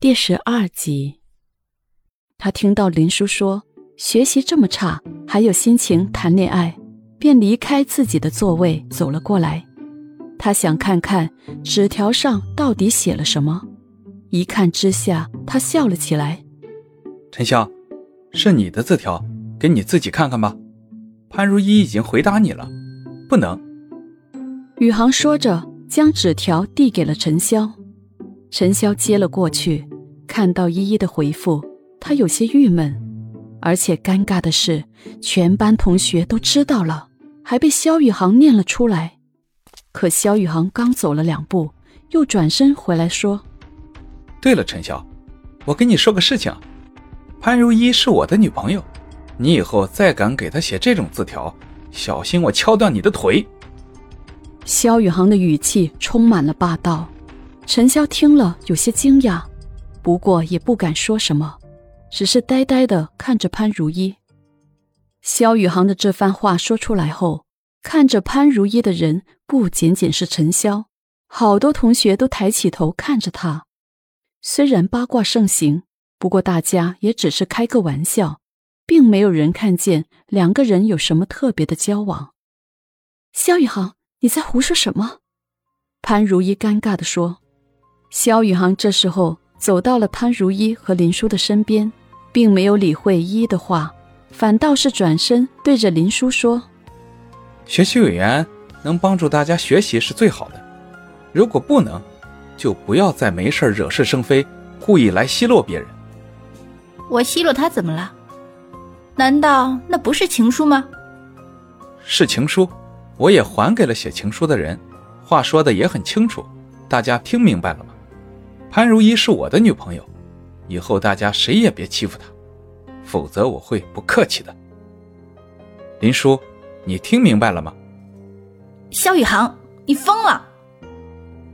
第十二集，他听到林叔说学习这么差，还有心情谈恋爱，便离开自己的座位走了过来。他想看看纸条上到底写了什么，一看之下，他笑了起来。陈潇，是你的字条，给你自己看看吧。潘如一已经回答你了，不能。宇航说着，将纸条递给了陈潇。陈潇接了过去，看到依依的回复，他有些郁闷，而且尴尬的是，全班同学都知道了，还被肖宇航念了出来。可肖宇航刚走了两步，又转身回来说：“对了，陈潇，我跟你说个事情，潘如一是我的女朋友，你以后再敢给她写这种字条，小心我敲断你的腿。”肖宇航的语气充满了霸道。陈潇听了有些惊讶，不过也不敢说什么，只是呆呆的看着潘如一。肖宇航的这番话说出来后，看着潘如一的人不仅仅是陈潇，好多同学都抬起头看着他。虽然八卦盛行，不过大家也只是开个玩笑，并没有人看见两个人有什么特别的交往。肖宇航，你在胡说什么？潘如一尴尬的说。肖宇航这时候走到了潘如一和林叔的身边，并没有理会依依的话，反倒是转身对着林叔说：“学习委员能帮助大家学习是最好的，如果不能，就不要再没事惹是生非，故意来奚落别人。”我奚落他怎么了？难道那不是情书吗？是情书，我也还给了写情书的人，话说的也很清楚，大家听明白了吗？潘如一是我的女朋友，以后大家谁也别欺负她，否则我会不客气的。林叔，你听明白了吗？肖宇航，你疯了！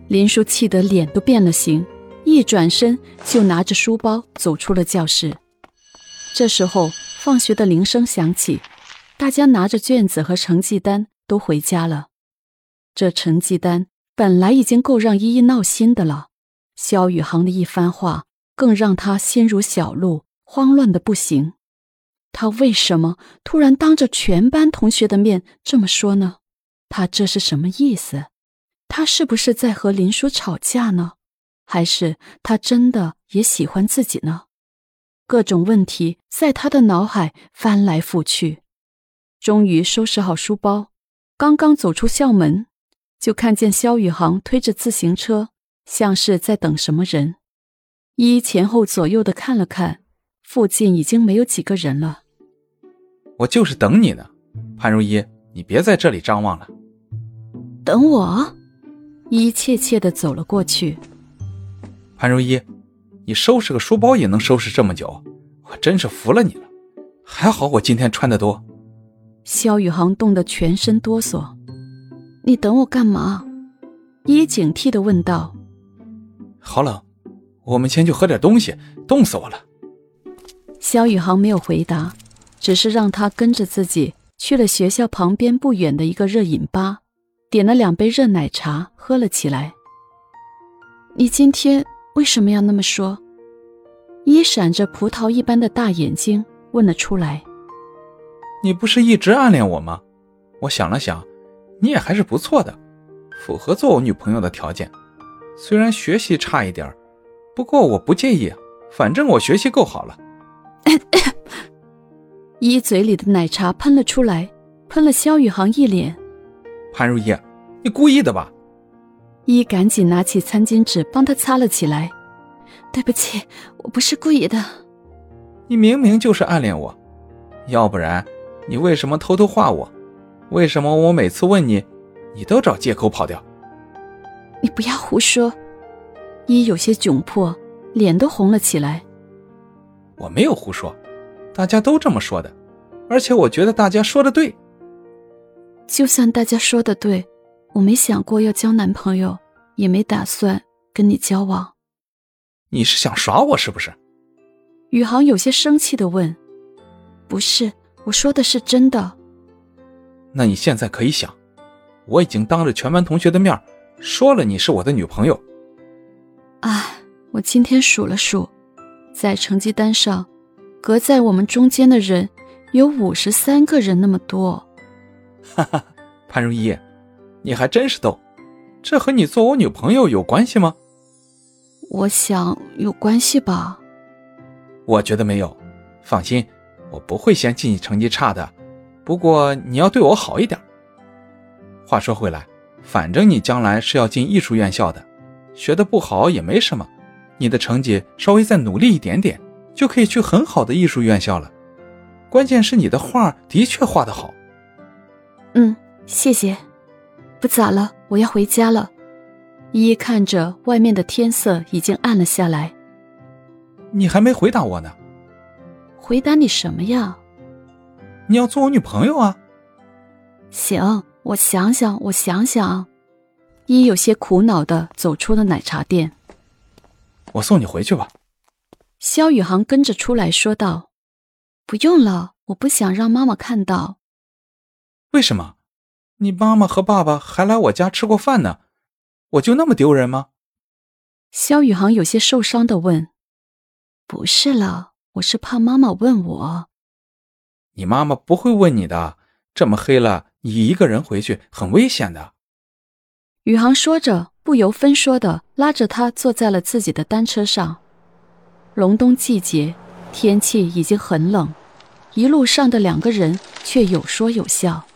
林叔气得脸都变了形，一转身就拿着书包走出了教室。这时候，放学的铃声响起，大家拿着卷子和成绩单都回家了。这成绩单本来已经够让依依闹心的了。肖宇航的一番话，更让他心如小鹿，慌乱的不行。他为什么突然当着全班同学的面这么说呢？他这是什么意思？他是不是在和林叔吵架呢？还是他真的也喜欢自己呢？各种问题在他的脑海翻来覆去。终于收拾好书包，刚刚走出校门，就看见肖宇航推着自行车。像是在等什么人，依依前后左右的看了看，附近已经没有几个人了。我就是等你呢，潘如一，你别在这里张望了。等我？依依怯怯的走了过去。潘如一，你收拾个书包也能收拾这么久，我真是服了你了。还好我今天穿的多。肖宇航冻得全身哆嗦。你等我干嘛？依依警惕的问道。好冷，我们先去喝点东西，冻死我了。肖宇航没有回答，只是让他跟着自己去了学校旁边不远的一个热饮吧，点了两杯热奶茶喝了起来。你今天为什么要那么说？一闪着葡萄一般的大眼睛问了出来。你不是一直暗恋我吗？我想了想，你也还是不错的，符合做我女朋友的条件。虽然学习差一点不过我不介意，反正我学习够好了。依嘴里的奶茶喷了出来，喷了肖宇航一脸。潘如意，你故意的吧？依赶紧拿起餐巾纸帮他擦了起来。对不起，我不是故意的。你明明就是暗恋我，要不然你为什么偷偷画我？为什么我每次问你，你都找借口跑掉？你不要胡说，一有些窘迫，脸都红了起来。我没有胡说，大家都这么说的，而且我觉得大家说的对。就算大家说的对，我没想过要交男朋友，也没打算跟你交往。你是想耍我是不是？宇航有些生气的问。不是，我说的是真的。那你现在可以想，我已经当着全班同学的面。说了你是我的女朋友，哎，我今天数了数，在成绩单上，隔在我们中间的人有五十三个人那么多。哈哈，潘如意，你还真是逗。这和你做我女朋友有关系吗？我想有关系吧。我觉得没有。放心，我不会嫌弃你成绩差的。不过你要对我好一点。话说回来，反正你将来是要进艺术院校的，学的不好也没什么。你的成绩稍微再努力一点点，就可以去很好的艺术院校了。关键是你的画的确画得好。嗯，谢谢。不早了，我要回家了。依依看着外面的天色已经暗了下来。你还没回答我呢。回答你什么呀？你要做我女朋友啊？行，我想想，我想想。依依有些苦恼的走出了奶茶店。我送你回去吧。肖宇航跟着出来说道：“不用了，我不想让妈妈看到。”为什么？你妈妈和爸爸还来我家吃过饭呢，我就那么丢人吗？肖宇航有些受伤的问：“不是了，我是怕妈妈问我。”你妈妈不会问你的，这么黑了，你一个人回去很危险的。宇航说着，不由分说的拉着他坐在了自己的单车上。隆冬季节，天气已经很冷，一路上的两个人却有说有笑。